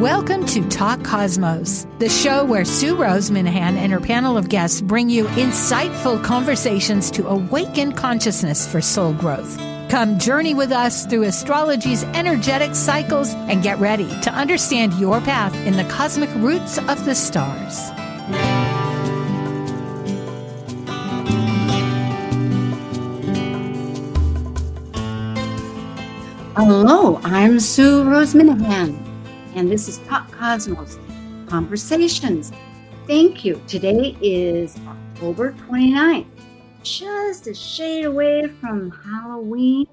Welcome to Talk Cosmos, the show where Sue Rose Minahan and her panel of guests bring you insightful conversations to awaken consciousness for soul growth. Come journey with us through astrology's energetic cycles and get ready to understand your path in the cosmic roots of the stars. Hello, I'm Sue Rose Minahan, and this is Talk Cosmos Conversations. Thank you. Today is October 29th, just a shade away from Halloween,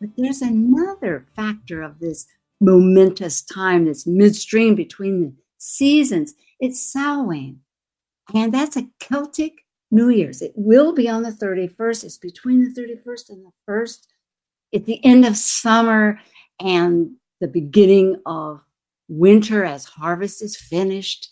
but there's another factor of this momentous time that's midstream between the seasons. It's Samhain, and that's a Celtic New Year's. It will be on the 31st. It's between the 31st and the 1st it's the end of summer and the beginning of winter as harvest is finished.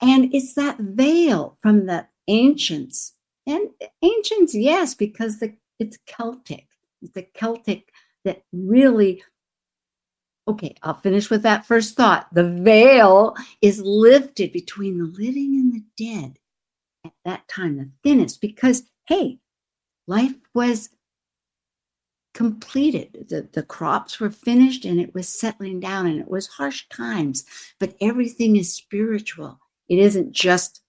And it's that veil from the ancients. And ancients, yes, because the, it's Celtic. It's the Celtic that really, okay, I'll finish with that first thought. The veil is lifted between the living and the dead at that time, the thinnest, because, hey, life was completed. The, the crops were finished and it was settling down and it was harsh times, but everything is spiritual. It isn't just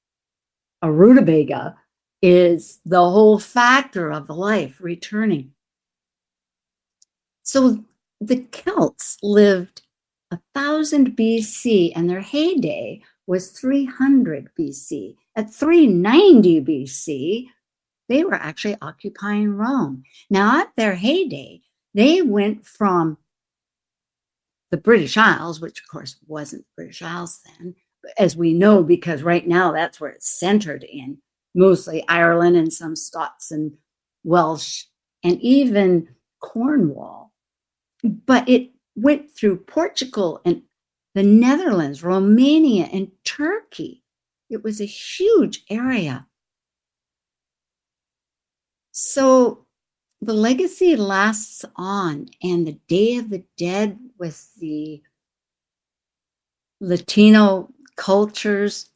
a rutabaga, is the whole factor of life returning. So the Celts lived a thousand BC and their heyday was 300 BC. At 390 BC, they were actually occupying Rome. Now, at their heyday, they went from the British Isles, which of course wasn't British Isles then, as we know, because right now that's where it's centered in, mostly Ireland and some Scots and Welsh and even Cornwall. But it went through Portugal and the Netherlands, Romania, and Turkey. It was a huge area. So the legacy lasts on, and the Day of the Dead with the Latino cultures,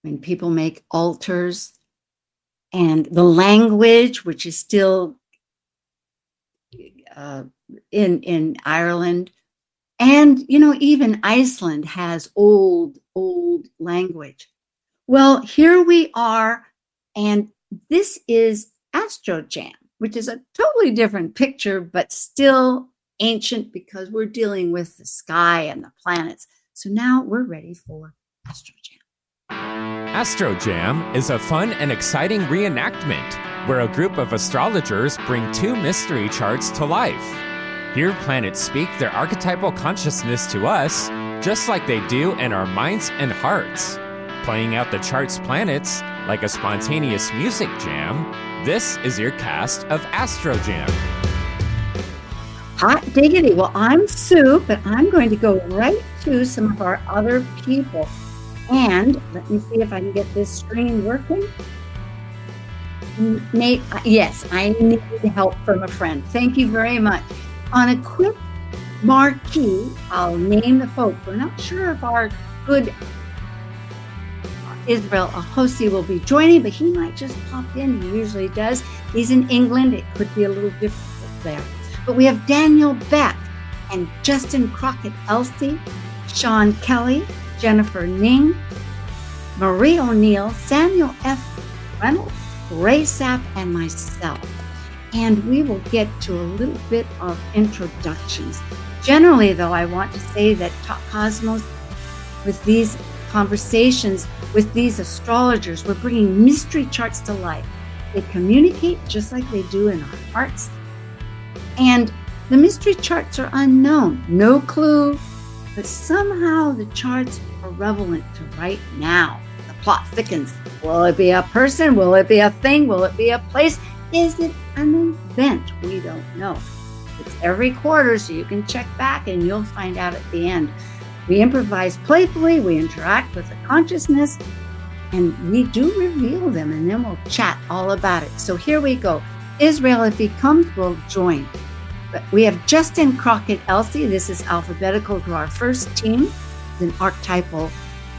when people make altars, and the language, which is still uh, in in Ireland, and you know even Iceland has old old language. Well, here we are, and this is Astro Jam, which is a totally different picture, but still ancient because we're dealing with the sky and the planets. So now we're ready for Astro Jam. Astro Jam is a fun and exciting reenactment where a group of astrologers bring two mystery charts to life. Here, planets speak their archetypal consciousness to us, just like they do in our minds and hearts. Playing out the chart's planets like a spontaneous music jam, this is your cast of Astro Jam. Hot diggity. Well, I'm Sue, but I'm going to go right to some of our other people. And let me see if I can get this screen working. Nate, uh, yes, I need help from a friend. Thank you very much. On a quick marquee, I'll name the folks. We're not sure if our good Israel Ajose will be joining, but he might just pop in. He usually does. He's in England. It could be a little difficult there. But we have Daniel Beck and Justin Crockett Elzie, Sean Kelley, Jennifer Ng, Marie O'Neill, Samuel F. Reynolds, Rae Sapp, and myself. And we will get to a little bit of introductions. Generally, though, I want to say that Talk Cosmos, with these conversations with these astrologers, we're bringing mystery charts to life. They communicate just like they do in our hearts. And the mystery charts are unknown, no clue, but somehow the charts are relevant to right now. The plot thickens. Will it be a person? Will it be a thing? Will it be a place? Is it an event? We don't know. It's every quarter, so you can check back and you'll find out at the end. We improvise playfully, we interact with the consciousness, and we do reveal them, and then we'll chat all about it. So here we go. Israel, if he comes, will join. But we have Justin Crockett Elzie. This is alphabetical to our first team. An archetypal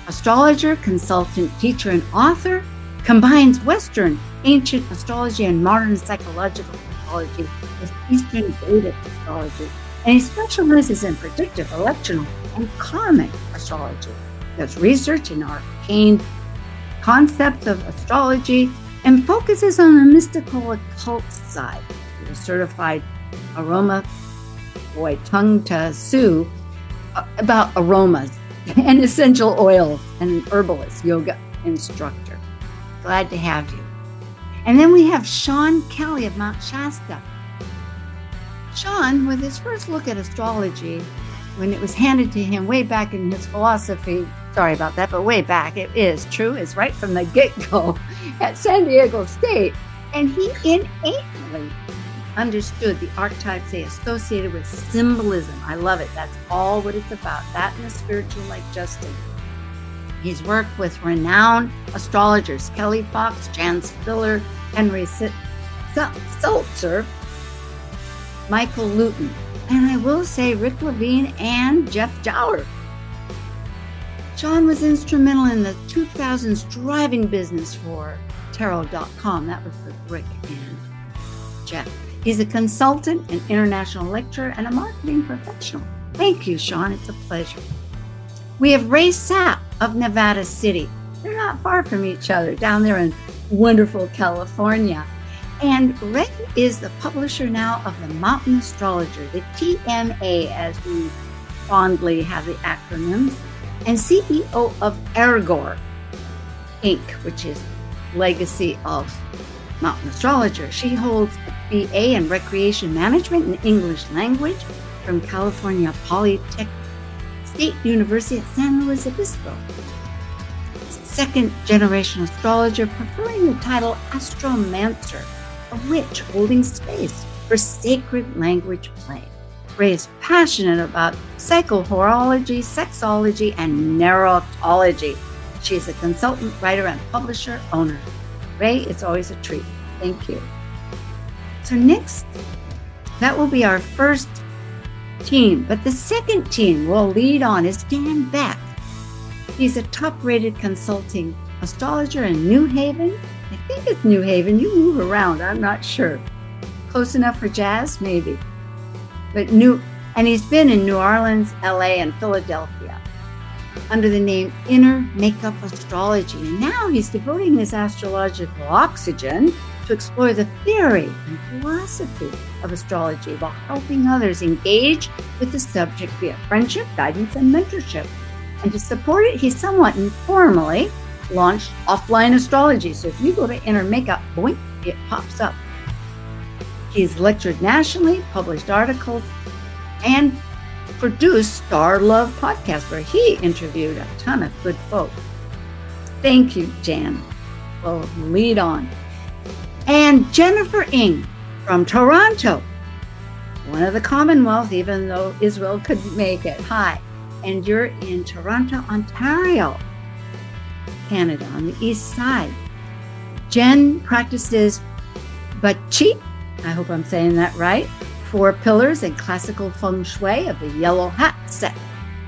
astrologer, consultant, teacher, and author. Combines Western, ancient astrology, and modern psychological astrology with Eastern Vedic astrology. And he specializes in predictive, electional, and karmic astrology. Does research in arcane concepts of astrology and focuses on the mystical occult side. Certified aroma, boy, tongue to sue uh, about aromas and essential oils and an herbalist, yoga instructor. Glad to have you. And then we have Sean Kelley of Mount Shasta. Sean, with his first look at astrology, when it was handed to him way back in his philosophy, sorry about that, but way back, it is true, it's right from the get go at San Diego State. And he innately understood the archetypes they associated with symbolism. I love it. That's all what it's about. That and the spiritual, like Justin. He's worked with renowned astrologers Kelli Fox, Jan Spiller, Henry Seltzer, Michael Lutin, and I will say Rick Levine and Jeff Jawer. Sean was instrumental in the 2000s driving business for Tarot.com. That was with Rick and Jeff. He's a consultant, an international lecturer, and a marketing professional. Thank you, Sean. It's a pleasure. We have Rae Sapp of Nevada City. They're not far from each other down there in wonderful California. And Rae is the publisher now of the Mountain Astrologer, the TMA, as we fondly have the acronyms, and CEO of Ergor Inc., which is legacy of Mountain Astrologer. She holds a BA in Recreation Management and English Language from California Polytechnic State University at San Luis Obispo. Second generation astrologer, preferring the title Astromancer, a witch holding space for sacred language play. Rae is passionate about psychohorology, sexology, and neurology. She is a consultant, writer, and publisher owner. Rae, it's always a treat. Thank you. So, next, that will be our first team. But the second team we'll lead on is Dan Beck. He's a top rated consulting astrologer in New Haven. I think it's New Haven. You move around, I'm not sure. Close enough for jazz? Maybe. But New, and he's been in New Orleans, LA, and Philadelphia under the name Inner Makeup Astrology. And now he's devoting his astrological oxygen to explore the theory and philosophy of astrology while helping others engage with the subject via friendship, guidance, and mentorship. And to support it, he's somewhat informally launched offline astrology. So if you go to Inner Makeup, boink, it pops up. He's lectured nationally, published articles, and produced Star Love podcast, where he interviewed a ton of good folk. Thank you, Jan. Well, lead on. And Jennifer Ng from Toronto, one of the Commonwealth, even though Israel couldn't make it. Hi. And you're in Toronto, Ontario, Canada, on the east side. Jen practices BaZi, I hope I'm saying that right, four pillars and classical feng shui of the yellow hat set,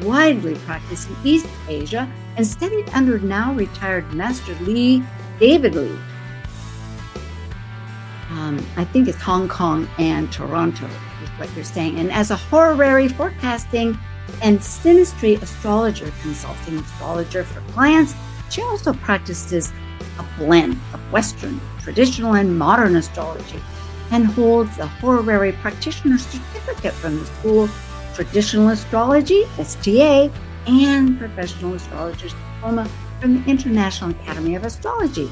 widely practiced in East Asia and studied under now retired Master Lee, David Lee. Um, I think it's Hong Kong and Toronto, is what you're saying. And as a horary forecasting and synastry astrologer, consulting astrologer for clients, she also practices a blend of Western, traditional, and modern astrology and holds a horary practitioner certificate from the School Traditional Astrology, STA, and Professional Astrologer's Diploma from the International Academy of Astrology,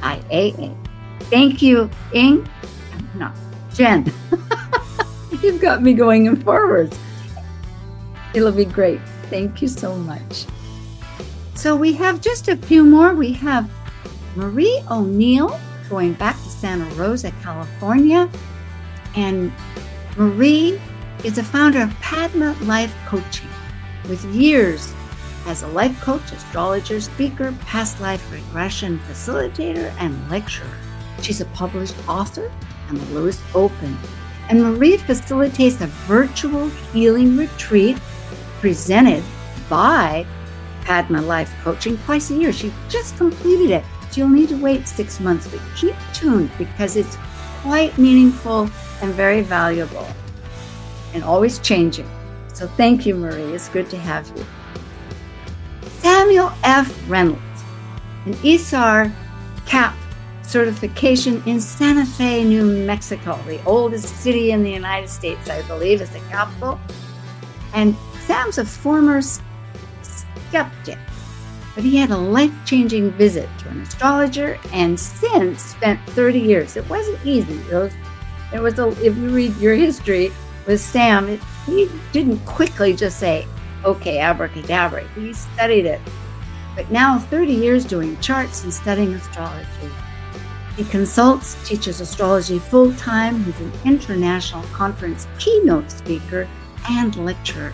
IAA. Thank you, Ing. No, Jen. You've got me going in forwards. It'll be great. Thank you so much. So we have just a few more. We have Marie O'Neill going back to Santa Rosa, California. And Marie is the founder of Padma Life Coaching with years as a life coach, astrologer, speaker, past life regression facilitator, and lecturer. She's a published author and the Lewis Open And Marie facilitates a virtual healing retreat presented by Padma Life Coaching twice a year. She just completed it. You'll need to wait six months, but keep tuned because it's quite meaningful and very valuable and always changing. So thank you, Marie. It's good to have you. Samuel F. Reynolds, an ISAR CAP certification in Santa Fe, New Mexico, the oldest city in the United States, I believe, is the capital. And Sam's a former skeptic, but he had a life changing visit to an astrologer and since spent 30 years. It wasn't easy. It was, was a, if you read your history with Sam, it, he didn't quickly just say, okay, abracadabra. He studied it. But now, 30 years doing charts and studying astrology. He consults, teaches astrology full time. He's an international conference keynote speaker and lecturer.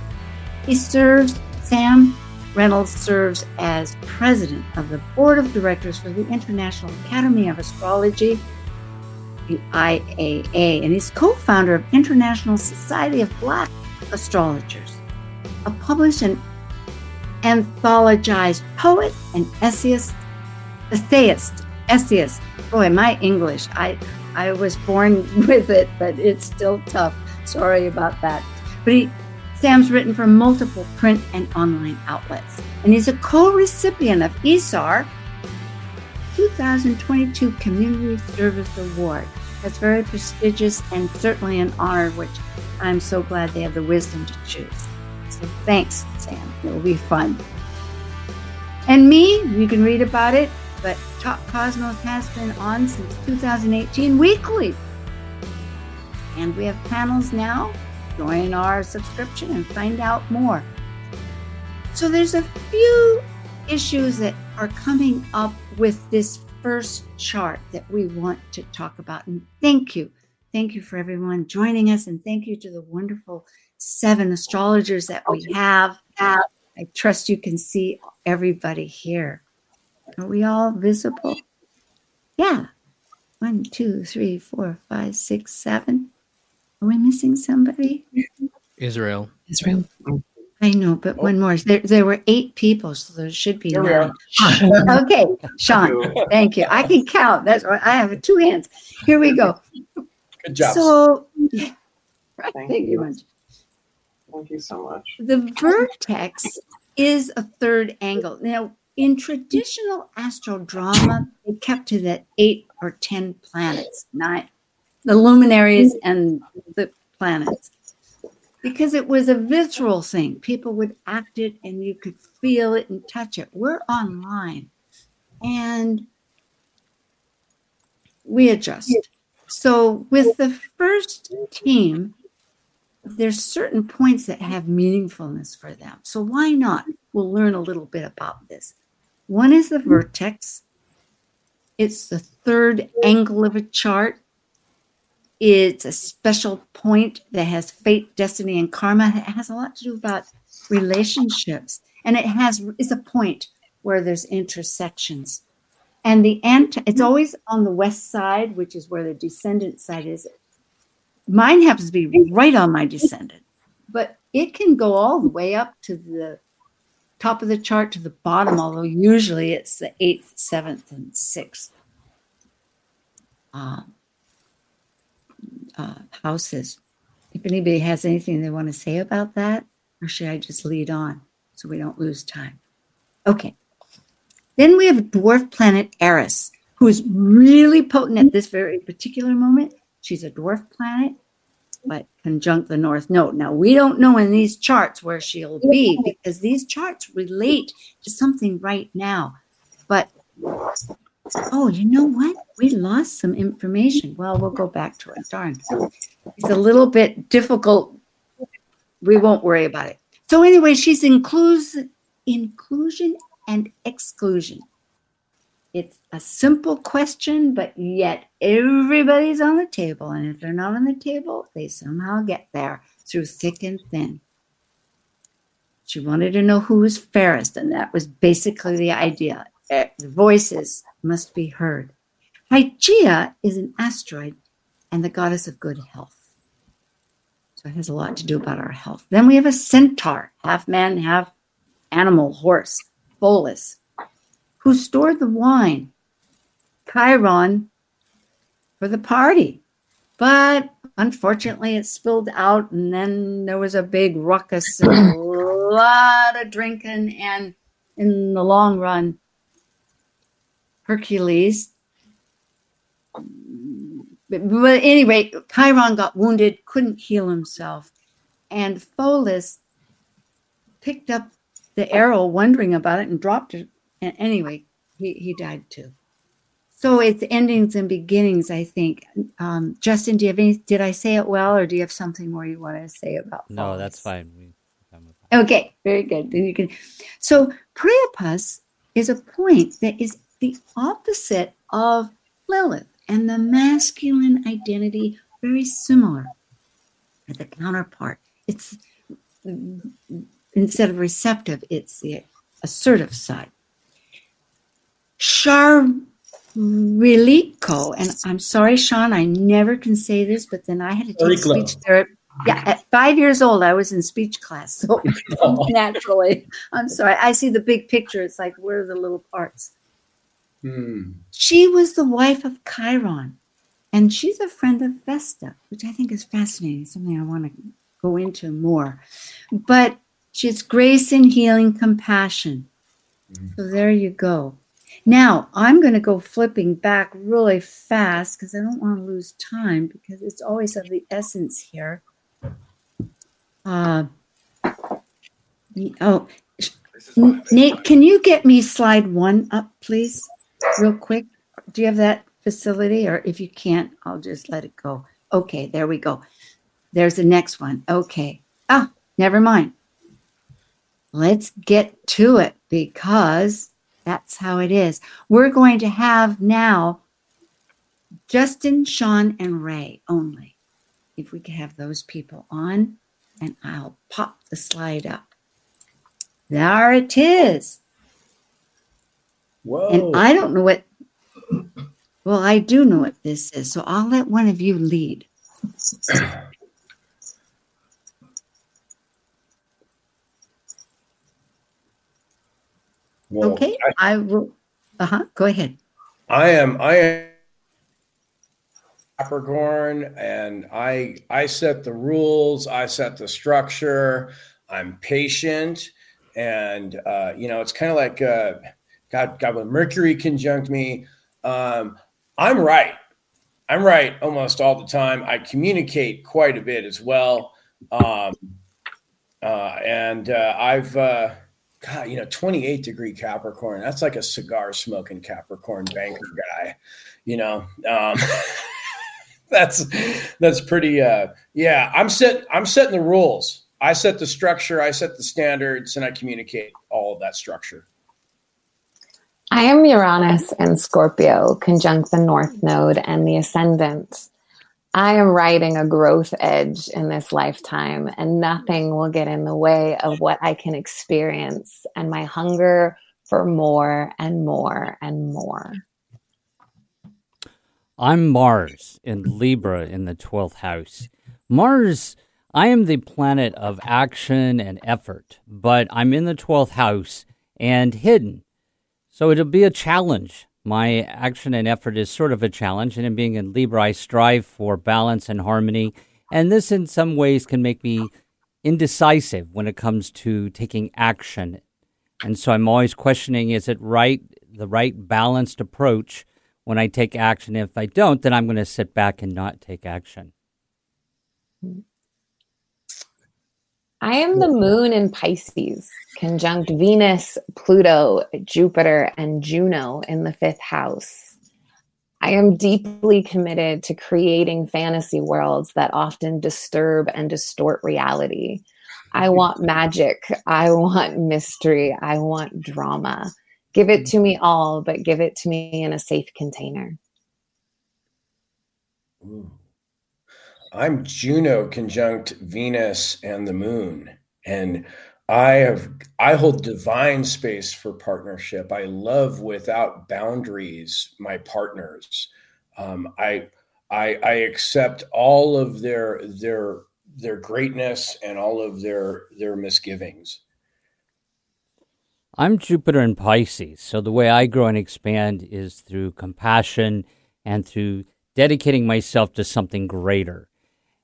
He serves, Sam Reynolds serves as president of the board of directors for the International Academy of Astrology, the IAA, and he's co founder of International Society of Black Astrologers, a published and anthologized poet and essayist, essayist, essayist. Boy, my English, I, I was born with it, but it's still tough. Sorry about that. But he, Sam's written for multiple print and online outlets, and he's a co recipient of ISAR 2022 Community Service Award. That's very prestigious and certainly an honor, which I'm so glad they have the wisdom to choose. So thanks, Sam. It will be fun. And me, you can read about it, but Talk Cosmos has been on since 2018 weekly. And we have panels now. Join our subscription and find out more. So there's a few issues that are coming up with this first chart that we want to talk about. And thank you. Thank you for everyone joining us. And thank you to the wonderful seven astrologers that we have. I trust you can see everybody here. Are we all visible? Yeah. One, two, three, four, five, six, seven. Are we missing somebody? Israel. Israel. I know, but one more. There, there were eight people, so there should be Here we nine. okay, Sean. Thank you. I can count. That's right. I have two hands. Here we go. Good job. So. Thank, Thank you you. much. Thank you so much. The vertex is a third angle. Now, in traditional astrodrama, they kept to that eight or ten planets, nine, the luminaries and the planets, because it was a visceral thing. People would act it, and you could feel it and touch it. We're online, and we adjust. So, with the first team, there's certain points that have meaningfulness for them. So why not? We'll learn a little bit about this. One is the vertex. It's the third angle of a chart. It's a special point that has fate, destiny, and karma. It has a lot to do about relationships, and it has it's a point where there's intersections. And the ant it's always on the west side, which is where the descendant side is. Mine happens to be right on my descendant, but it can go all the way up to the top of the chart to the bottom, although usually it's the eighth, seventh, and sixth. Uh, uh, houses. If anybody has anything they want to say about that, or should I just lead on so we don't lose time? Okay. Then we have dwarf planet Eris, who is really potent at this very particular moment. She's a dwarf planet, but conjunct the North Node. Now, we don't know in these charts where she'll be because these charts relate to something right now. But, oh, you know what? We lost some information. Well, we'll go back to it. Darn. It's a little bit difficult. We won't worry about it. So, anyway, she's inclusion, inclusion and exclusion. It's a simple question, but yet everybody's on the table. And if they're not on the table, they somehow get there through thick and thin. She wanted to know who was fairest, and that was basically the idea. Eh, The voices must be heard. Hygeia is an asteroid and the goddess of good health. So it has a lot to do about our health. Then we have a centaur, half man, half animal, horse, Pholus, who stored the wine, Chiron, for the party. But unfortunately, it spilled out, and then there was a big ruckus and a lot of drinking. And in the long run, Hercules. But, but anyway, Chiron got wounded, couldn't heal himself. And Pholus picked up the arrow, wondering about it, and dropped it. And anyway, he, he died too. So it's endings and beginnings, I think. Um, Justin, do you have any? Did I say it well, or do you have something more you want to say about? No, that's fine. We, okay, very good. Then you can. So Priapus is a point that is the opposite of Lilith, and the masculine identity very similar. The counterpart. It's instead of receptive, it's the assertive side. Charilico, and I'm sorry, Sean, I never can say this, but then I had to take speech therapy. Yeah, at five years old, I was in speech class. So naturally, I'm sorry. I see the big picture. It's like, where are the little parts? Hmm. She was the wife of Chiron, and she's a friend of Vesta, which I think is fascinating, something I want to go into more. But she's grace and healing compassion. Mm-hmm. So there you go. Now I'm going to go flipping back really fast because I don't want to lose time because it's always of the essence here. Uh, oh, Nate, can you get me slide one up, please, real quick? Do you have that facility? Or if you can't, I'll just let it go. Okay, there we go. There's the next one. Okay. Ah, never mind let's get to it because that's how it is. We're going to have now Justin, Sean, and Ray only. If we could have those people on, and I'll pop the slide up. There it is. Whoa. And I don't know what, well, I do know what this is. So I'll let one of you lead. Well, okay, I, I will. Uh huh. Go ahead. I am. I am Capricorn, and I I set the rules. I set the structure. I'm patient, and uh, you know, it's kind of like uh, God. God, when Mercury conjunct me, um, I'm right. I'm right almost all the time. I communicate quite a bit as well, um, uh, and uh, I've uh, God, you know, 28 degree Capricorn. That's like a cigar smoking Capricorn banker guy, you know. Um, that's that's pretty uh yeah, I'm set I'm setting the rules. I set the structure, I set the standards, and I communicate all of that structure. I am Uranus and Scorpio conjunct the North Node and the Ascendant. I am riding a growth edge in this lifetime, and nothing will get in the way of what I can experience and my hunger for more and more and more. I'm Mars in Libra in the 12th house. Mars, I am the planet of action and effort, but I'm in the 12th house and hidden. So it'll be a challenge my action and effort is sort of a challenge, and in being in Libra, I strive for balance and harmony. And this, in some ways, can make me indecisive when it comes to taking action. And so I'm always questioning is it right, the right balanced approach when I take action? If I don't, then I'm going to sit back and not take action. I am the moon in Pisces, conjunct Venus, Pluto, Jupiter, and Juno in the fifth house. I am deeply committed to creating fantasy worlds that often disturb and distort reality. I want magic. I want mystery. I want drama. Give it to mm. me all, but give it to me in a safe container. Ooh. I'm Juno conjunct Venus and the moon. And I have I hold divine space for partnership. I love without boundaries my partners. Um, I, I I accept all of their their their greatness and all of their their misgivings. I'm Jupiter in Pisces, so the way I grow and expand is through compassion and through dedicating myself to something greater.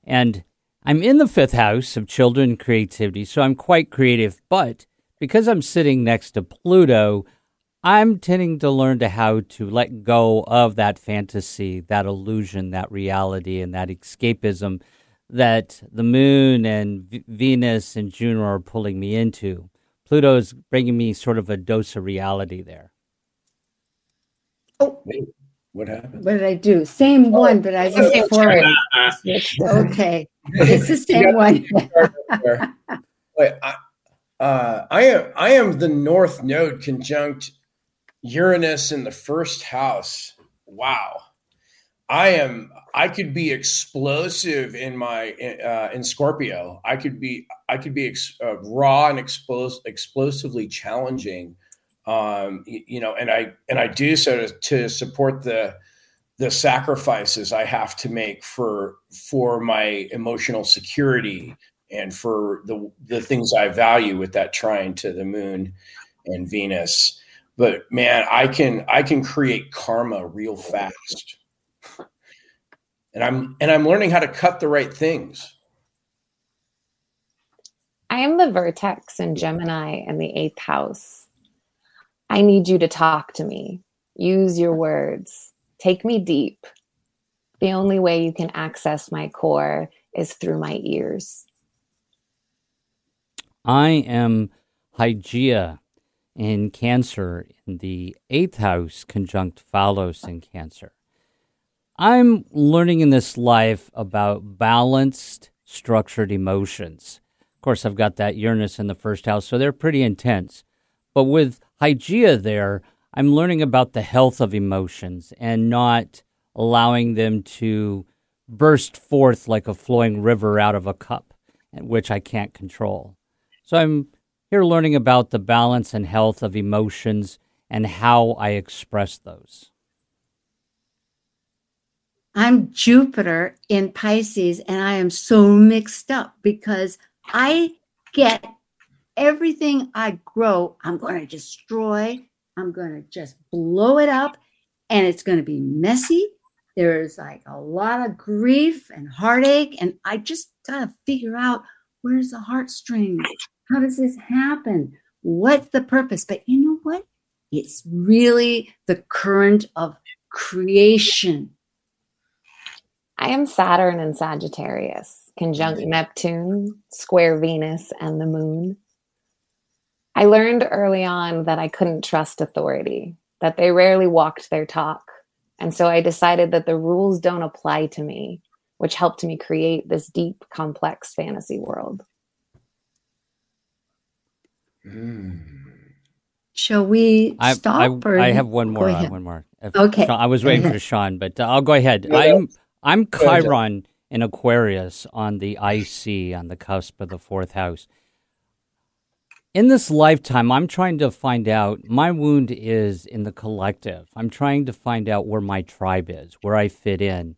And I'm in the fifth house of children and creativity, so I'm quite creative, but because I'm sitting next to Pluto, I'm tending to learn to how to let go of that fantasy, that illusion, that reality, and that escapism that the moon and v- Venus and Juno are pulling me into. Pluto is bringing me sort of a dose of reality there. Oh, what happened? What did I do? Same oh, one, but I went forward. okay, it's the same one. Wait, I, uh, I am I am the North Node conjunct Uranus in the first house. Wow. I am I could be explosive in my uh, in Scorpio. I could be I could be ex, uh, raw and explos- explosively challenging. Um, you know, and I and I do so to, to support the the sacrifices I have to make for for my emotional security and for the the things I value with that trine to the moon and Venus. But man i can i can create karma real fast. And i'm and i'm learning how to cut the right things. I am the vertex in gemini in the eighth house i need you to talk to me use your words take me deep the only way you can access my core is through my ears i am hygeia in Cancer, in the eighth house, conjunct Pholus in Cancer. I'm learning in this life about balanced, structured emotions. Of course, I've got that Uranus in the first house, so they're pretty intense. But with Hygeia there, I'm learning about the health of emotions and not allowing them to burst forth like a flowing river out of a cup, which I can't control. So I'm here, learning about the balance and health of emotions and how I express those. I'm Jupiter in Pisces, and I am so mixed up because I get everything I grow, I'm going to destroy, I'm going to just blow it up, and it's going to be messy. There's like a lot of grief and heartache, and I just got to figure out where's the heartstrings? How does this happen? What's the purpose? But you know what? It's really the current of creation. I am Saturn and Sagittarius, conjunct mm-hmm. Neptune, square Venus, and the moon. I learned early on that I couldn't trust authority, that they rarely walked their talk. And so I decided that the rules don't apply to me, which helped me create this deep, complex fantasy world. Mm. Shall we I, stop? I, I have one more. Uh, one more. If okay. Sean, I was waiting for Sean, but uh, I'll go ahead. I'm I'm Chiron in Aquarius on the IC on the cusp of the fourth house. In this lifetime, I'm trying to find out. My wound is in the collective. I'm trying to find out where my tribe is, where I fit in.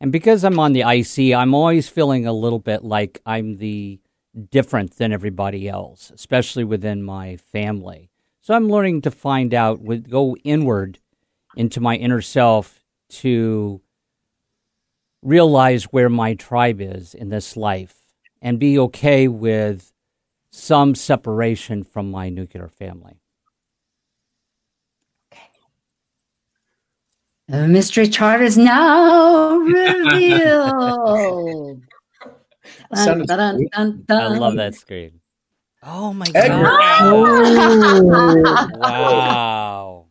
And because I'm on the IC, I'm always feeling a little bit like I'm the different than everybody else, especially within my family. So I'm learning to find out, with, go inward into my inner self to realize where my tribe is in this life and be okay with some separation from my nuclear family. The mystery chart is now revealed. Dun, dun, dun, I love that screen. Oh my Edgar. god! wow!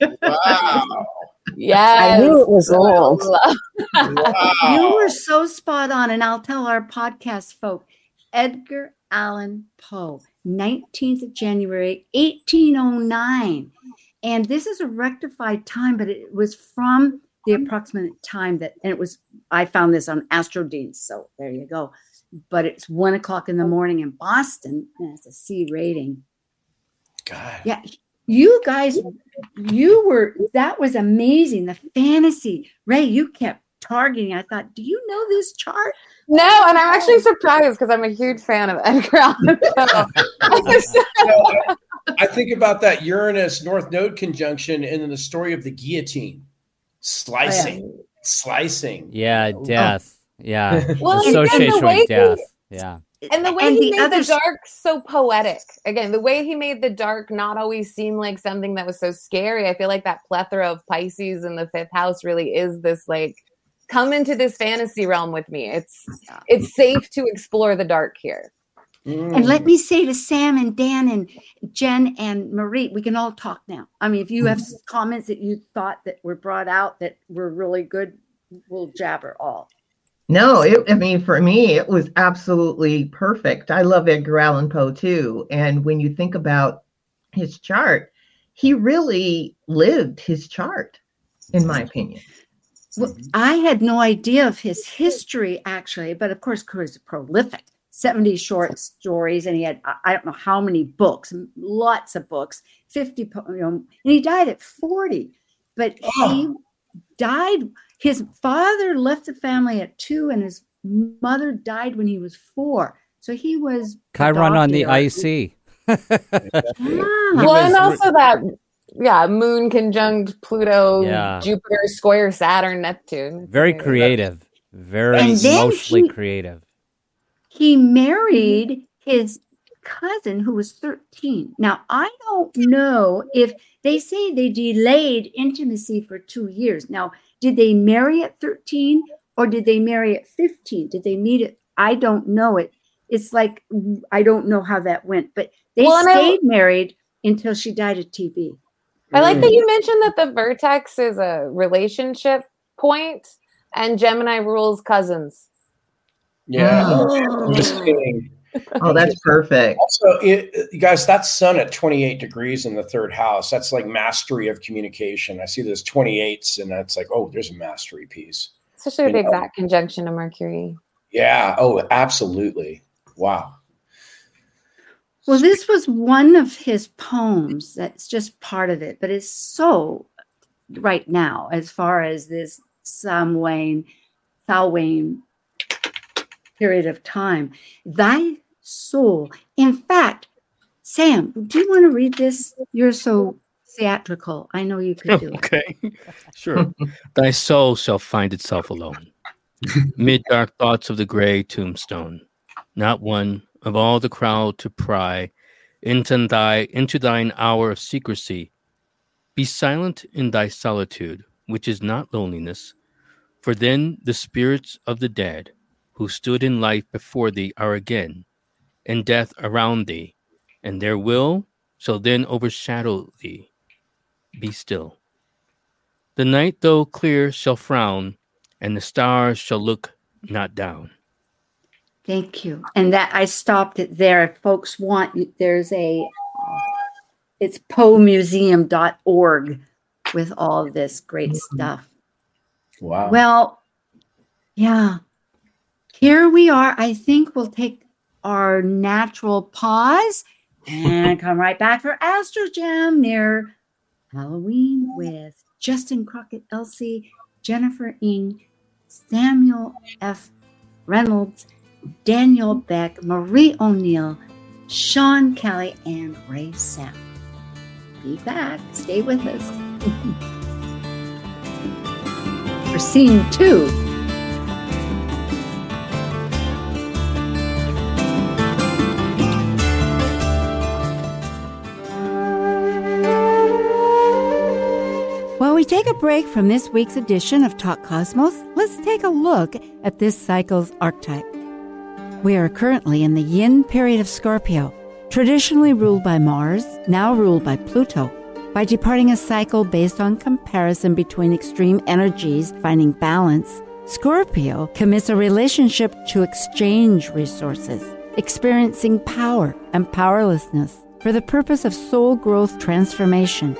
wow! Yeah, I knew it was old. wow. You were so spot on, and I'll tell our podcast folk. Edgar Allan Poe, 19th of January, 1809. And this is a rectified time, but it was from the approximate time that, and it was, I found this on Astrodienst. So there you go. But it's one o'clock in the morning in Boston, and it's a C rating. God. Yeah. You guys, you were, that was amazing. The fantasy. Ray, you kept targeting. I thought, do you know this chart? No, and I'm actually surprised because I'm a huge fan of Edgar Allan Poe. I, I think about that Uranus North Node conjunction and then the story of the guillotine, slicing, oh, slicing. Yeah, oh, death. Yeah. Well, and Association the way with death. he- Yeah. and the way And he the made other the dark so poetic again the way he made the dark not always seem like something that was so scary i feel like that plethora of pisces in the fifth house really is this like come into this fantasy realm with me it's it's safe to explore the dark here Mm. And let me say to Sam and Dan and Jen and Marie, we can all talk now. I mean, if you have comments that you thought that were brought out that were really good, we'll jabber all. No, it, I mean, for me, it was absolutely perfect. I love Edgar Allan Poe too. And when you think about his chart, he really lived his chart, in my opinion. Well, I had no idea of his history actually, but of course, Kurt is prolific. 70 short stories, and he had I- I don't know how many books, lots of books, 50, you know, and he died at 40. But he died, his father left the family at two, and his mother died when he was four. So he was Chiron on the adopted IC. Ah, well and also that yeah moon conjunct pluto Yeah. jupiter square saturn neptune Very creative. Very mostly he- creative. he married his cousin who was 13. Now, I don't know if they say they delayed intimacy for two years. Now, did they marry at 13 or did they marry at 15? Did they meet it? I don't know it. It's like, I don't know how that went, but they Well, and I- stayed married until she died of TB. I like Mm. that you mentioned that the vertex is a relationship point and Gemini rules cousins. Yeah. Oh. I'm just kidding. Oh, that's perfect. Also, it, you guys, that's sun at 28 degrees in the third house. That's like mastery of communication. I see those 28s, and that's like, oh, there's a mastery piece. Especially with the know. exact conjunction of Mercury. Yeah. Oh, absolutely. Wow. Well, this was one of his poems. That's just part of it, but it's so right now as far as this sam Samhain, Samhain period of time. Thy soul. In fact, Sam, do you want to read this? You're so theatrical. I know you could do it. Okay, sure. Thy soul shall find itself alone, mid dark thoughts of the gray tombstone. Not one of all the crowd to pry into thy into thine hour of secrecy. Be silent in thy solitude, which is not loneliness, for then the spirits of the dead who stood in life before thee are again, and death around thee, and their will shall then overshadow thee. Be still. The night, though clear, shall frown, and the stars shall look not down. Thank you. And that I stopped it there. If folks want, there's a it's poemuseum.org with all of this great mm-hmm. stuff. Wow. Well, yeah. Here we are. I think we'll take our natural pause and come right back for Astro Jam near Halloween with Justin Crockett, Elzie, Jennifer Ing, Samuel F. Reynolds, Daniel Beck, Marie O'Neill, Sean Kelley, and Rae Sapp. Be back. Stay with us. For scene two. While we take a break from this week's edition of Talk Cosmos, let's take a look at this cycle's archetype. We are currently in the yin period of Scorpio, traditionally ruled by Mars, now ruled by Pluto. By departing a cycle based on comparison between extreme energies finding balance, Scorpio commits a relationship to exchange resources, experiencing power and powerlessness for the purpose of soul growth transformation.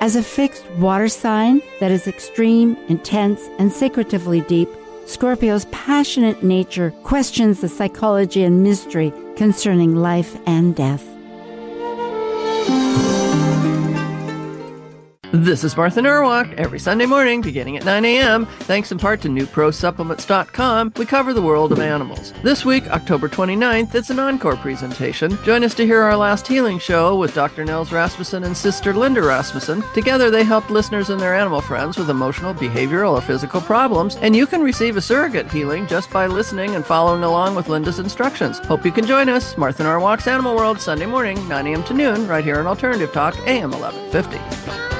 As a fixed water sign that is extreme, intense, and secretively deep, Scorpio's passionate nature questions the psychology and mystery concerning life and death. This is Martha Norwalk. Every Sunday morning, beginning at 9 a.m., thanks in part to NewProSupplements.com, we cover the world of animals. This week, October 29th, it's an encore presentation. Join us to hear our last healing show with Dr. Nels Rasmussen and Sister Linda Rasmussen. Together, they helped listeners and their animal friends with emotional, behavioral, or physical problems, and you can receive a surrogate healing just by listening and following along with Linda's instructions. Hope you can join us. Martha Norwalk's Animal World, Sunday morning, 9 a.m. to noon, right here on Alternative Talk, AM 1150.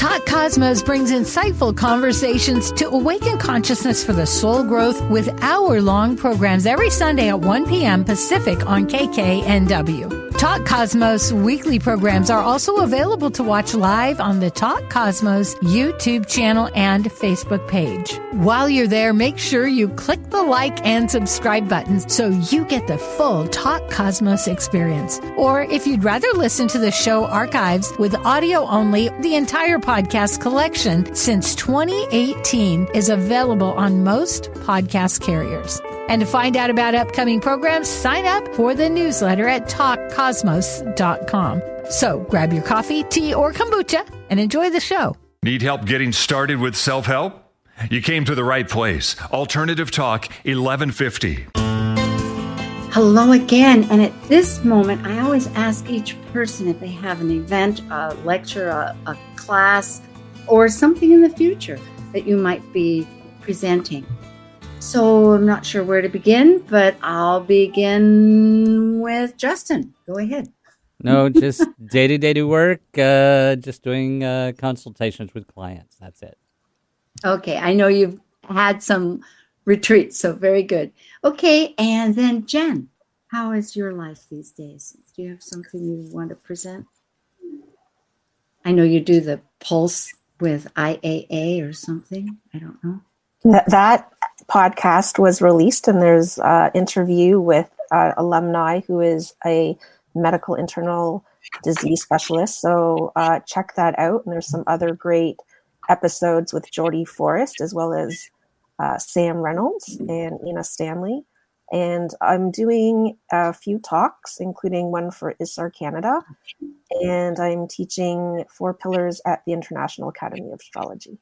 Talk Cosmos brings insightful conversations to awaken consciousness for the soul growth with hour long programs every Sunday at 1 p.m. Pacific on KKNW. Talk Cosmos weekly programs are also available to watch live on the Talk Cosmos YouTube channel and Facebook page. While you're there, make sure you click the like and subscribe buttons so you get the full Talk Cosmos experience. Or if you'd rather listen to the show archives with audio only, the entire podcast collection since 2018 is available on most podcast carriers. And to find out about upcoming programs, sign up for the newsletter at talkcosmos.com. So grab your coffee, tea, or kombucha and enjoy the show. Need help getting started with self help? You came to the right place. Alternative Talk 1150. Hello again. And at this moment, I always ask each person if they have an event, a lecture, a, a class, or something in the future that you might be presenting. So I'm not sure where to begin, but I'll begin with Justin. Go ahead. No, just day to day to work, uh, just doing uh, consultations with clients. That's it. Okay, I know you've had some retreats, so very good. Okay, and then Jen, how is your life these days? Do you have something you want to present? I know you do the pulse with IAA or something. I don't know. That podcast was released, and there's an interview with uh, alumni who is a medical internal disease specialist. So uh, check that out. And there's some other great episodes with Jodie Forrest as well as uh, Sam Reynolds and Ina Stanley. And I'm doing a few talks, including one for ISAR Canada. And I'm teaching four pillars at the International Academy of Astrology.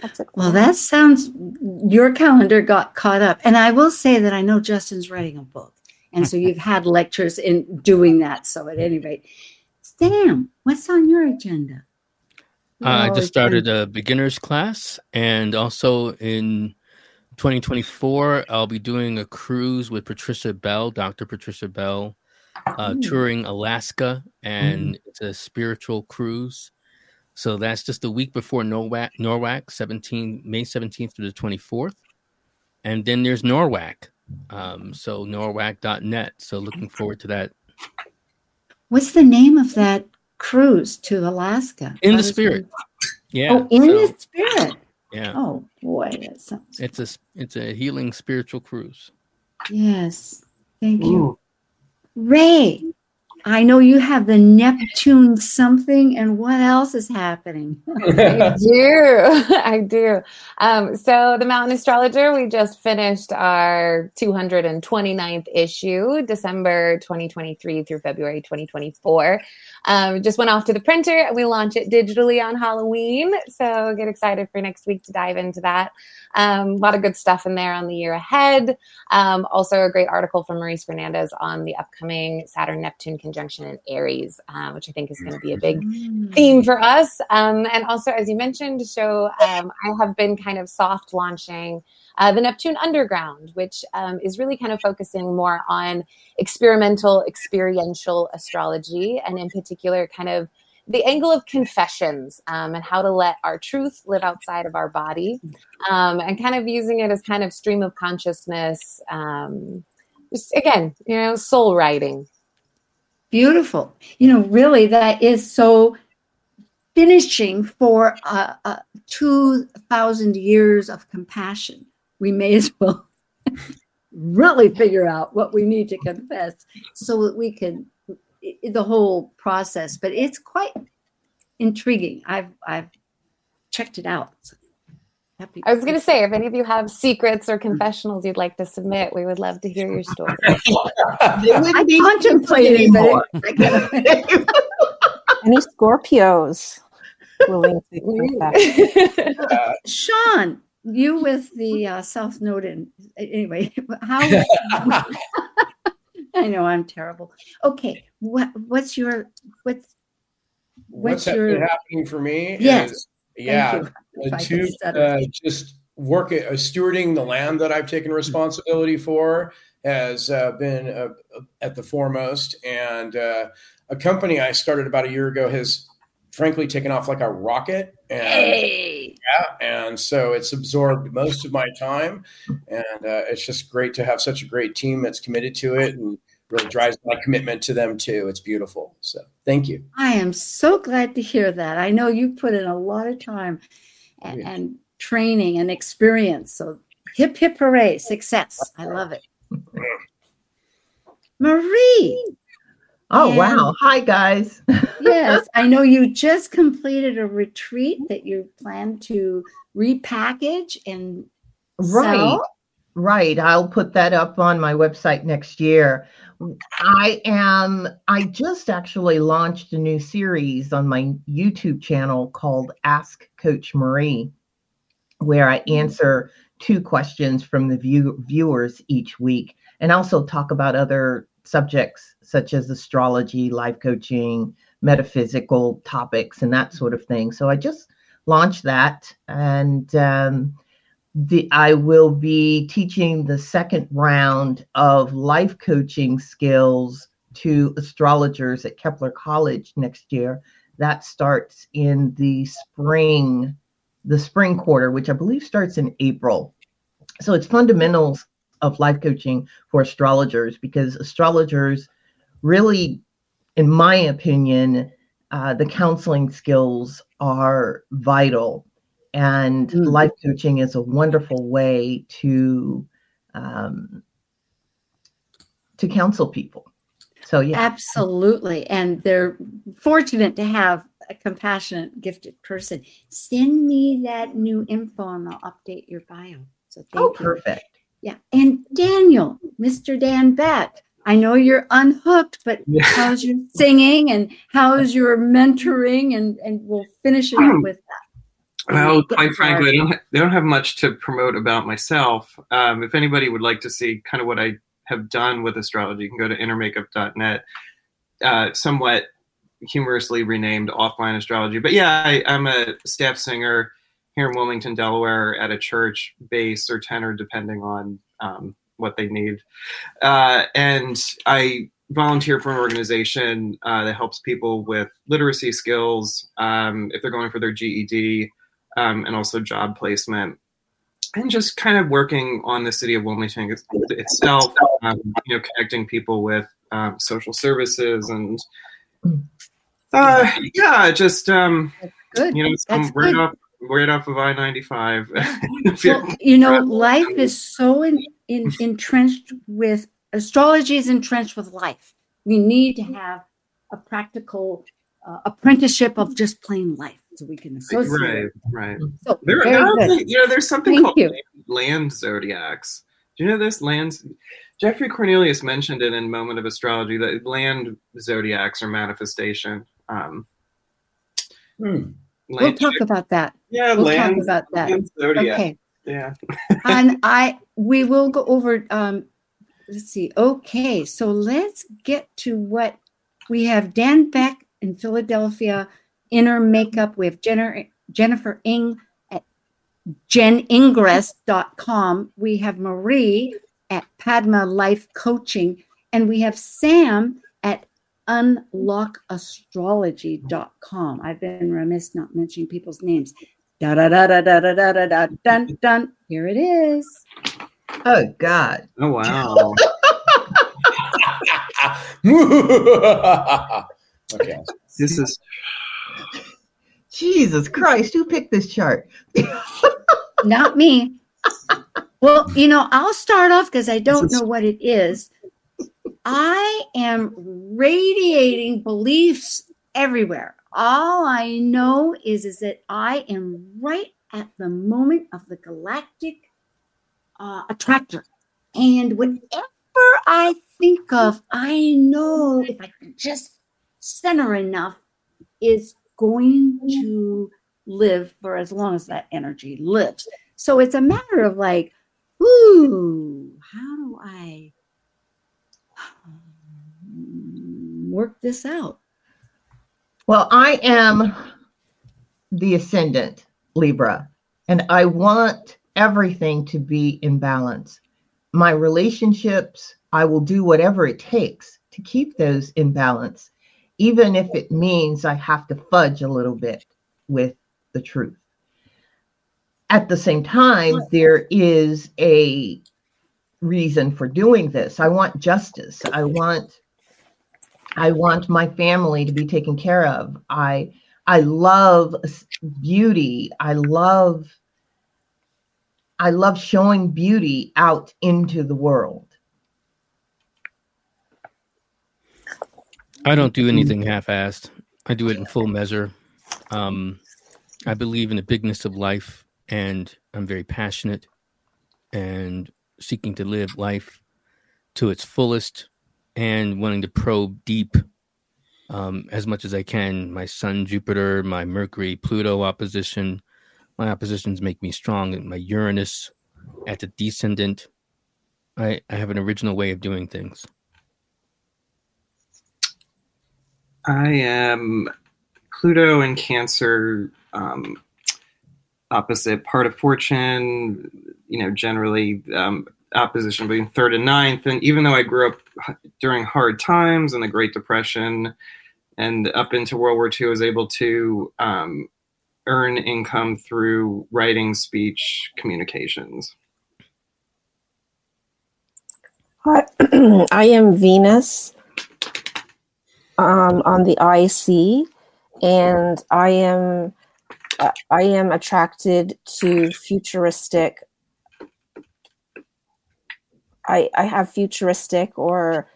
That's it. Well, that sounds, your calendar got caught up. And I will say that I know Justin's writing a book. And so you've had lectures in doing that. So at any rate, Sam, what's on your agenda? I just started a beginner's class, and also in 2024, I'll be doing a cruise with Patricia Bell, Dr. Patricia Bell, uh, touring Alaska, and it's a spiritual cruise. So that's just a week before NORWAC, NORWAC 17, May 17th through the 24th. And then there's NORWAC. Um, so norwac.net. So looking forward to that. What's the name of that cruise to Alaska? In What the spirit. it? Yeah. Oh, in so- the spirit. Yeah. Oh boy, that sounds It's a it's a healing spiritual cruise. yes. Thank you. Rae, I know you have the Neptune something, and what else is happening? I do. I do. Um, so, the Mountain Astrologer, we just finished our 229th issue, December 2023 through February 2024. Um, just went off to the printer and we launch it digitally on Halloween. So, get excited for next week to dive into that. Um, a lot of good stuff in there on the year ahead. Um, also, a great article from Maurice Fernandez on the upcoming Saturn Neptune conjunction in Aries, uh, which I think is going to be a big theme for us. Um, and also, as you mentioned, show um, I have been kind of soft launching uh, the Neptune Underground, which um, is really kind of focusing more on experimental, experiential astrology, and in particular, kind of the angle of confessions um, and how to let our truth live outside of our body, um, and kind of using it as kind of stream of consciousness. Um, just again, you know, soul writing. Beautiful. You know, really, that is so finishing for uh, uh, 2,000 years of compassion. We may as well really figure out what we need to confess so that we can, the whole process. But it's quite intriguing. I've, I've checked it out. Happy I was going to say, if any of you have secrets or confessionals you'd like to submit, we would love to hear your story. I contemplated, but anymore. Any Scorpios? willing to take that. Uh, Sean, you with the uh, South Node. In, anyway, how? I know I'm terrible. Okay, what what's your what's what's what's your happening for me? Yes. is- Thank yeah. Uh, to uh, just work at uh, stewarding the land that I've taken responsibility for has uh, been uh, at the foremost. And uh, a company I started about a year ago has frankly taken off like a rocket. And Hey. yeah, and so it's absorbed most of my time. And uh, it's just great to have such a great team that's committed to it and really drives my commitment to them too. It's beautiful. So thank you. I am so glad to hear that. I know you put in a lot of time and, Yeah. and training and experience. So hip hip hooray, success. I love it. Marie, Oh, And- wow. Hi, guys. yes, I know you just completed a retreat that you plan to repackage and Right. sell. Right. I'll put that up on my website next year. I am, I just actually launched a new series on my YouTube channel called Ask Coach Marie, where I answer two questions from the view, viewers each week and also talk about other subjects such as astrology, life coaching, metaphysical topics, and that sort of thing. So I just launched that. And, um, the I will be teaching the second round of life coaching skills to astrologers at Kepler College next year. That starts in the spring, the spring quarter, which I believe starts in April. So it's fundamentals of life coaching for astrologers because astrologers really, in my opinion, uh, the counseling skills are vital and Mhm. life coaching is a wonderful way to um, to counsel people so yeah Absolutely. And they're fortunate to have a compassionate, gifted person. Send me that new info and I'll update your bio. So thank oh you. perfect Yeah. And Daniel, Mr. Dan Beck, I know you're unhooked, but Yeah. how's your singing and how's your mentoring? And, and we'll finish it up with that. Well, quite frankly, I don't, ha- I don't have much to promote about myself. Um, if anybody would like to see kind of what I have done with astrology, you can go to innermakeup.net, uh, somewhat humorously renamed Offline Astrology. But yeah, I, I'm a staff singer here in Wilmington, Delaware, at a church bass or tenor, depending on um, what they need. Uh, and I volunteer for an organization uh, that helps people with literacy skills um, if they're going for their GED um, and also job placement. And just kind of working on the city of Wilmington itself, um, you know, connecting people with um, social services and, uh, yeah, just um, you know, some That's right good. off right off of I ninety five. You know, life is so in, in, entrenched with astrology is entrenched with life. We need to have a practical uh, apprenticeship of just plain life so we can associate. right, right. So, There, very there are, you know, there's something Thank called you. land, land zodiacs. Do you know this land? Geoffrey Cornelius mentioned it in Moment of Astrology that land zodiacs are manifestation. Um, Hmm. We'll talk about that. yeah, We'll land, talk about that. land zodiac. Okay. Yeah. and I we will go over um let's see. Okay, so let's get to what we have Dan Beck in Philadelphia, Inner Makeup. We have Jenner, Jennifer Ng at jeningress.com. We have Marie at Padma Life Coaching, and we have Sam at unlockastrology.com. I've been remiss not mentioning people's names. Da da da da da da da da da dun dun. Here it is. oh god Oh wow. okay. this is jesus christ who picked this chart Not me. Well, you know, I'll start off because I don't know what it is. I am radiating beliefs everywhere. All I know is, is that I am right at the moment of the galactic uh, attractor. And whatever I think of, I know if I can just center enough, is going to live for as long as that energy lives. So it's a matter of like, ooh, how do I um, work this out? Well, I am the ascendant Libra, and I want everything to be in balance. My relationships, I will do whatever it takes to keep those in balance, even if it means I have to fudge a little bit with the truth. At the same time, there is a reason for doing this. I want justice. I want I want my family to be taken care of. I I love beauty. I love I love showing beauty out into the world. I don't do anything half-assed. I do it in full measure. Um, I believe in the bigness of life, and I'm very passionate and seeking to live life to its fullest and wanting to probe deep um, as much as I can. My Sun, Jupiter, my Mercury, Pluto opposition. My oppositions make me strong. And my Uranus at the descendant. I, I have an original way of doing things. I am Pluto and Cancer um, opposite part of fortune, you know, generally um, opposition between third and ninth. And even though I grew up during hard times and the Great Depression and up into World War II, I was able to um, earn income through writing, speech, communications. I, I am Venus um, on the IC, and I am uh, I am attracted to futuristic. I I have futuristic or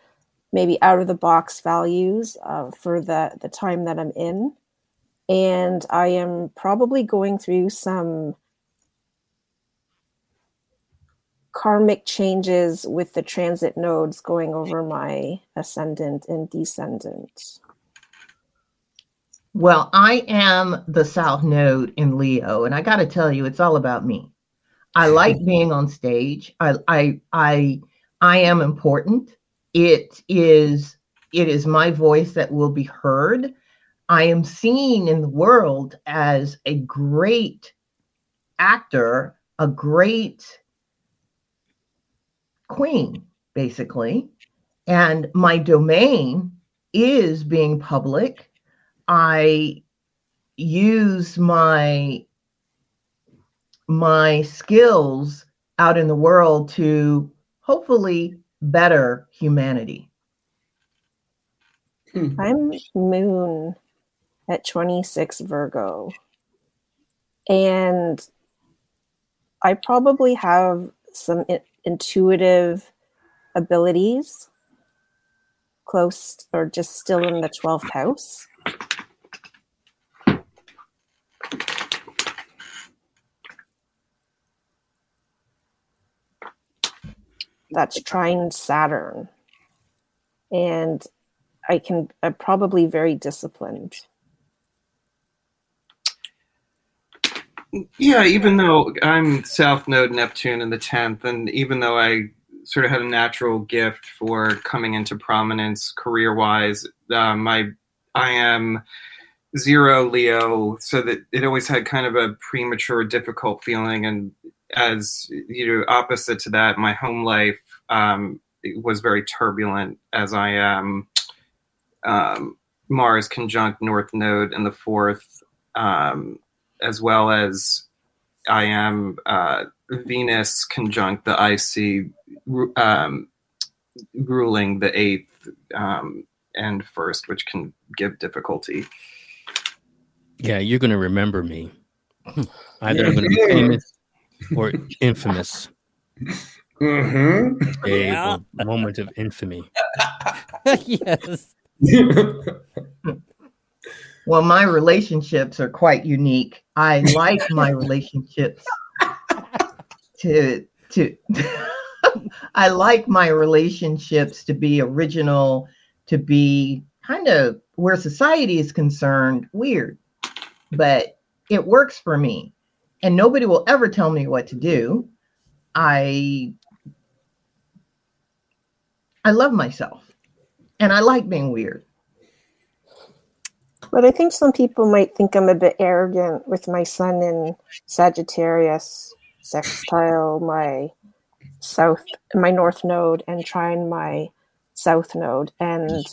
maybe out of the box values uh, for the the time that I'm in, and I am probably going through some karmic changes with the transit nodes going over my ascendant and descendant? Well, I am the South Node in Leo, and I got to tell you, it's all about me. I like being on stage. I, I, I, I am important. It is, it is my voice that will be heard. I am seen in the world as a great actor, a great queen, basically. And my domain is being public. I use my my skills out in the world to hopefully better humanity. Hmm. I'm moon at 26 Virgo. And I probably have some intuitive abilities close or just still in the 12th house. That's trine Saturn. And I can, I'm probably very disciplined. Yeah, even though I'm South Node Neptune in the 10th, and even though I sort of had a natural gift for coming into prominence career wise, uh, my I am zero Leo, so that it always had kind of a premature, difficult feeling. And as you know, opposite to that, my home life um, was very turbulent as I am um, Mars conjunct North Node in the fourth. Um, as well as I am uh, Venus conjunct the IC um, ruling the eighth um, and first, which can give difficulty. Yeah, you're going to remember me. Either I'm going to be famous or infamous. Mm-hmm. A yeah. moment of infamy. yes. Well, my relationships are quite unique. I like my relationships to to I like my relationships to be original, to be kind of where society is concerned, weird. but it works for me. And nobody will ever tell me what to do. I I love myself. And I like being weird. But I think some people might think I'm a bit arrogant with my sun in Sagittarius, sextile my south, my north node, and trine my south node, and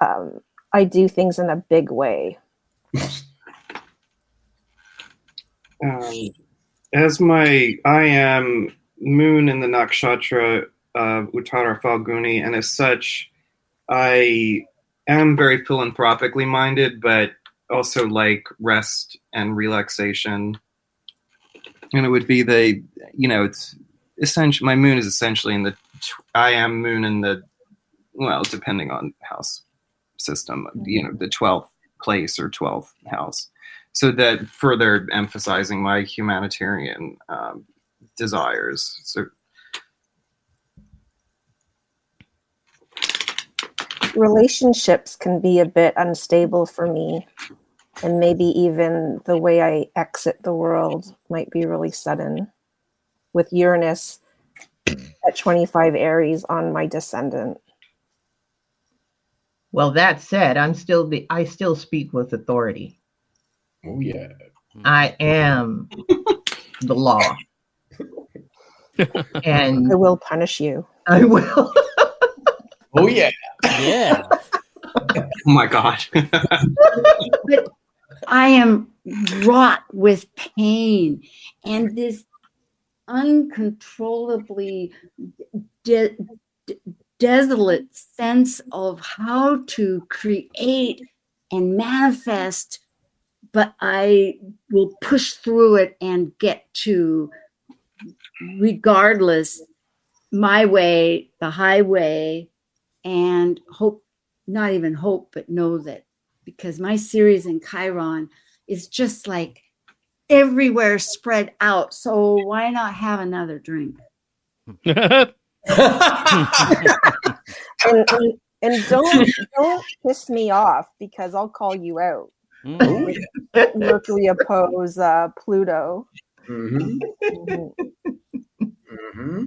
um, I do things in a big way. Um, as my I am moon in the nakshatra of Uttara Phalguni, and as such, I am very philanthropically minded, but also like rest and relaxation. And it would be the, you know, it's essentially my moon is essentially in the. I am moon in the, well, depending on house system, you know, the twelfth place or twelfth house. So that further emphasizing my humanitarian um, desires. So relationships can be a bit unstable for me and maybe even the way i exit the world might be really sudden with uranus at 25 aries on my descendant Well, that said, I'm still the I still speak with authority. Oh yeah. I am the law. and i will punish you I will. Oh yeah. Yeah. oh my god. but I am wrought with pain and this uncontrollably de- de- desolate sense of how to create and manifest, but I will push through it and get to, regardless, my way, the highway, and hope, not even hope, but know that because my Ceres in Chiron is just like everywhere spread out. So why not have another drink? and, and, and don't don't piss me off because i'll call you out Mm. mercury oppose uh, pluto Mm-hmm. Mhm. Mm-hmm.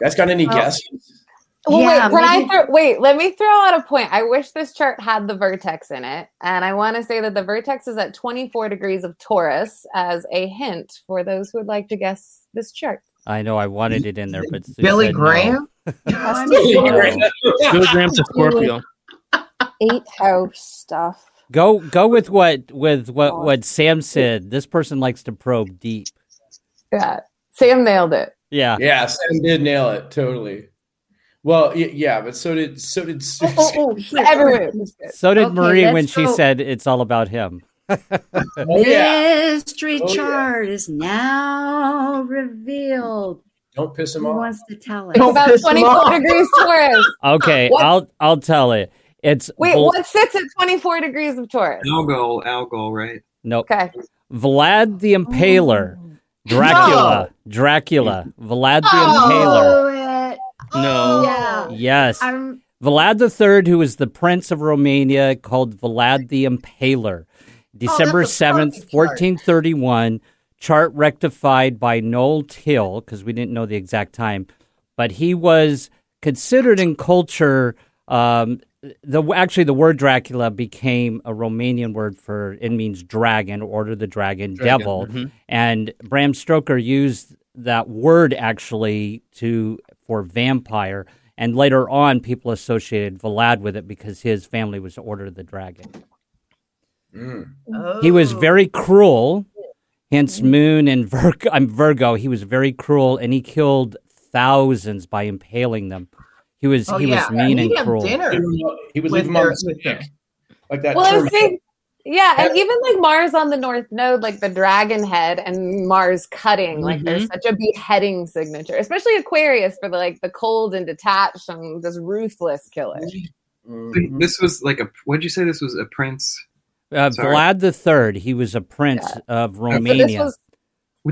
Guys got any Well- guesses? Well, Yeah, wait, can I maybe- throw, wait? Let me throw out a point. I wish this chart had the vertex in it, and I want to say that the vertex is at 24 degrees of Taurus as a hint for those who would like to guess this chart. I know I wanted it in there, but Sue Billy said no. Graham? Billy Graham's a Scorpio. eighth house stuff Go go with what with what oh. what Sam said. This person likes to probe deep. Yeah, Sam nailed it. Yeah. Yeah, Sam did nail it totally. Well, yeah, but so did so did Sue. Oh, oh. oh Everyone. So did Okay, Marie when let's she said it's all about him. Oh, yeah. Mystery Oh, yeah. chart is now revealed. Don't piss him Who off. wants to tell it? Don't About 24 degrees Taurus. Okay, What? I'll I'll tell it. It's Wait, Vol- what sits at 24 degrees of Taurus? Algol, Algol, right? Nope. Okay. Vlad the Impaler. Oh. Dracula. Dracula. Vlad the Impaler. Oh, it. No. Yeah. Yes. I'm, Vlad III, who was the Prince of Romania, called Vlad the Impaler. December that's 7th, perfect 1431, chart rectified by Noel Tyl, because we didn't know the exact time. But he was considered in culture. Um, the actually the word Dracula became a Romanian word for it means dragon, order the dragon, Dragon, devil, mhm. and Bram Stoker used that word actually to for vampire, and later on people associated Vlad with it because his family was Order the Dragon. Mm. He was Oh. very cruel, hence Moon and Virgo. I'm Virgo. He was very cruel, and he killed thousands by impaling them. He was Oh, he yeah. was mean he and had cruel. dinner He was with leaving him their- with stick, like that. Well, I term. saying, yeah, and even like Mars on the North Node, like the dragon head and Mars cutting, like there's such a beheading signature, especially Aquarius for the like the cold and detached and just ruthless killer. Mhm. This was like a. What'd you say? This was a prince. Uh, Sorry. Vlad the Third. He was a prince of So Romania. this was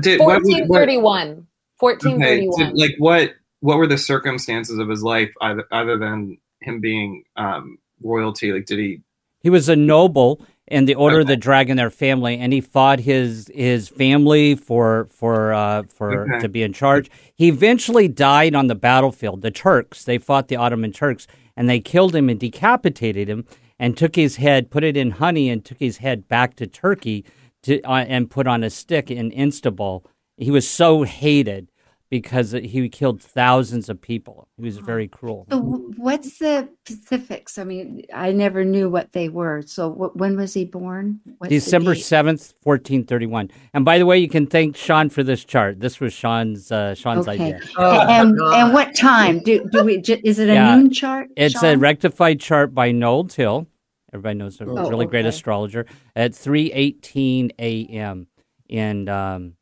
Did, what, what, what, 1431. okay, 1431. did- like what? What were the circumstances of his life, other, other than him being um, royalty? Like, did he he was a noble in the Order of the Dragon, their family, and he fought his his family for for uh, for Okay. to be in charge. He eventually died on the battlefield. The Turks they fought the Ottoman Turks, and they killed him and decapitated him, and took his head, put it in honey, and took his head back to Turkey to uh, and put on a stick in Istanbul. He was so hated because he killed thousands of people. He was very cruel. So what's the specifics? I mean, I never knew what they were. So wh- when was he born? What's December seventh, fourteen thirty-one. And by the way, you can thank Sean for this chart. This was Sean's uh, Sean's Okay. idea. Oh, and and what time do do we? ju- Is it a Yeah. noon chart? It's a rectified chart by Noel Tyl. Everybody knows a Oh, really great astrologer at three eighteen a.m. in um,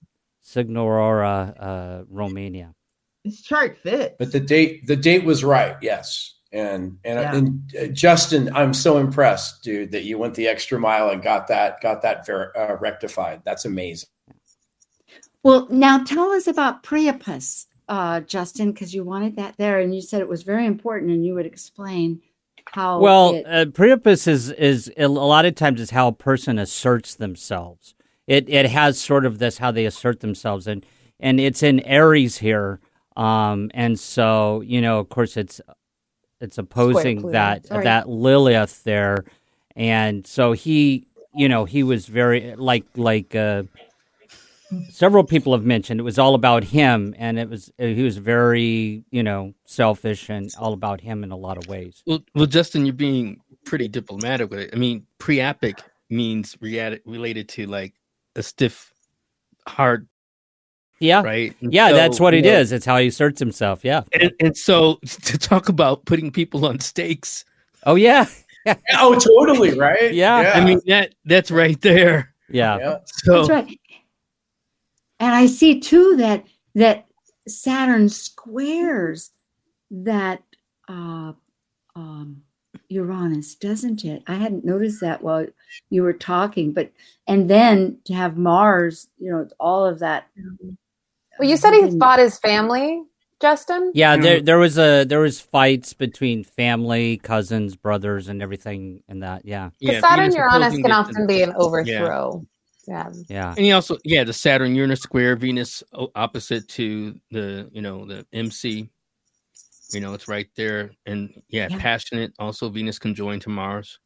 Sighisoara, uh, Romania. His chart fit. But the date the date was right, yes. And and, Yeah. and uh, Justin, I'm so impressed, dude, that you went the extra mile and got that got that ver- uh, rectified. That's amazing. Well, now tell us about Priapus, uh, Justin, because you wanted that there, and you said it was very important, and you would explain how. Well, it- uh, Priapus is is a lot of times is how a person asserts themselves. It it has sort of this how they assert themselves, and and it's in Aries here, um, and so you know, of course, it's it's opposing that Sorry. that Lilith there, and so he, you know, he was very like like. Uh, Several people have mentioned it was all about him, and it was he was very you know selfish and all about him in a lot of ways. Well, well, Justin, you're being pretty diplomatic with it. I mean, priapic means reati- related to like a stiff, hard, Yeah, right? And Yeah, so, that's what you it know, is. It's how he asserts himself. Yeah. And, and so to talk about putting people on stakes, Oh yeah. Oh, totally, right? Yeah. I mean that that's right there. Yeah. yeah. So That's right. And I see too that that Saturn squares that uh, um, Uranus, doesn't it? I hadn't noticed that while you were talking, but and then to have Mars, you know, all of that. Well, you said he Didn't- fought his family, Justin. Yeah, there there was a there was fights between family, cousins, brothers, and everything and that. Yeah, yeah, Saturn Uranus can often be an overthrow. Yeah. yeah, And he also, yeah, the Saturn Uranus square, Venus opposite to the, you know, the MC. You know, it's right there. And yeah, Yeah. passionate. Also, Venus conjoined to Mars.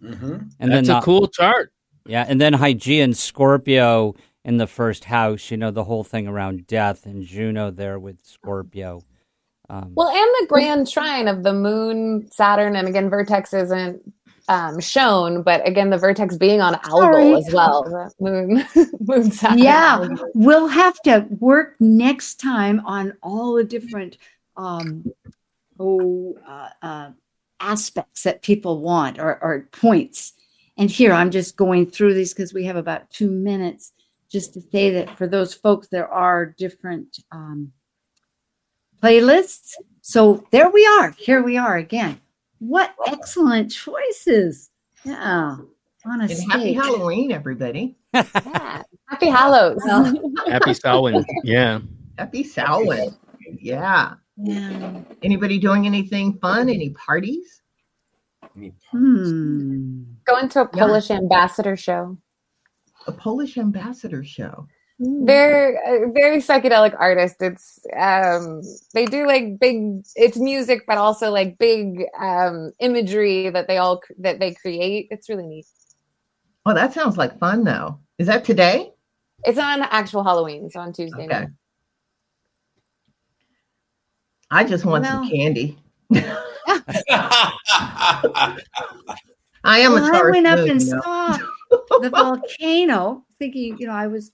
hmm and That's then a the- cool chart. Yeah, and then Hygeia and Scorpio in the first house. You know the whole thing around death and Juno there with Scorpio. Um, Well, and the grand trine of the moon, Saturn, and again, Vertex isn't um, shown, but again, the Vertex being on Sorry. Algol as well. Moon, moon, Saturn. Yeah, we'll have to work next time on all the different um, oh uh, uh, aspects that people want or, or points. And here I'm just going through these because we have about two minutes just to say that for those folks, there are different um, playlists. So there we are. Here we are again. What excellent choices. Yeah. On a And happy. Halloween, everybody. Yeah. Happy Hallows. Happy Samhain. yeah. Happy Samhain. Yeah. Yeah. Anybody doing anything fun? Any parties? Hmm. Going to a Yeah. Polish ambassador show. A Polish ambassador show. They're a very psychedelic artist. It's um they do like big it's music but also like big um imagery that they all that they create. It's really neat. Oh, that sounds like fun though. Is that today? It's on actual Halloween, so on Tuesday Okay. night. I just want Well- some candy. I am Well, a I Taurus went up moon, and you know. saw the volcano, thinking, you know, I was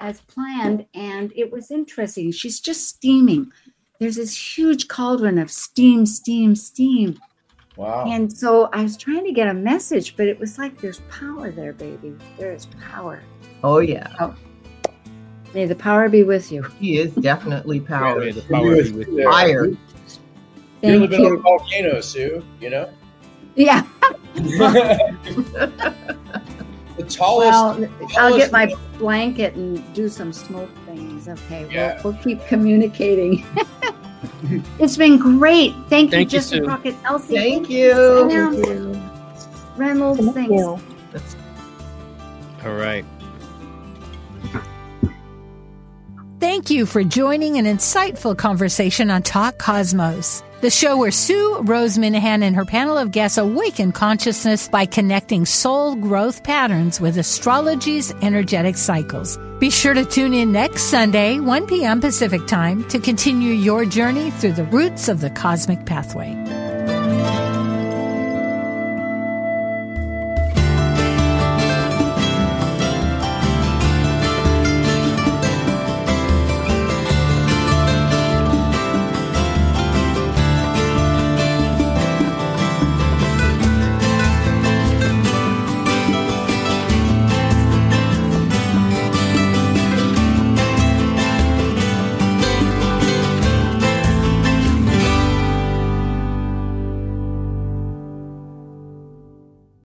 as planned, and it was interesting. She's just steaming. There's this huge cauldron of steam, steam, steam. Wow. And so I was trying to get a message, but it was like there's power there, baby. There is power. Oh yeah, oh. May the power be with you. he is definitely power. May the power be with you. Fire. You Thank live in a volcano, Sue. You know Yeah. the tallest. Well, I'll get my blanket and do some smoke things. Okay, Yeah. we'll, we'll keep communicating. it's been great. Thank, Thank you, you, Justin Crockett, Elzie. Thank you. Sam. Reynolds, Thank thanks. you. All right. Thank you for joining an insightful conversation on Talk Cosmos, the show where Sue Rose Minahan and her panel of guests awaken consciousness by connecting soul growth patterns with astrology's energetic cycles. Be sure to tune in next Sunday, 1 p.m. Pacific Time, to continue your journey through the roots of the cosmic pathway.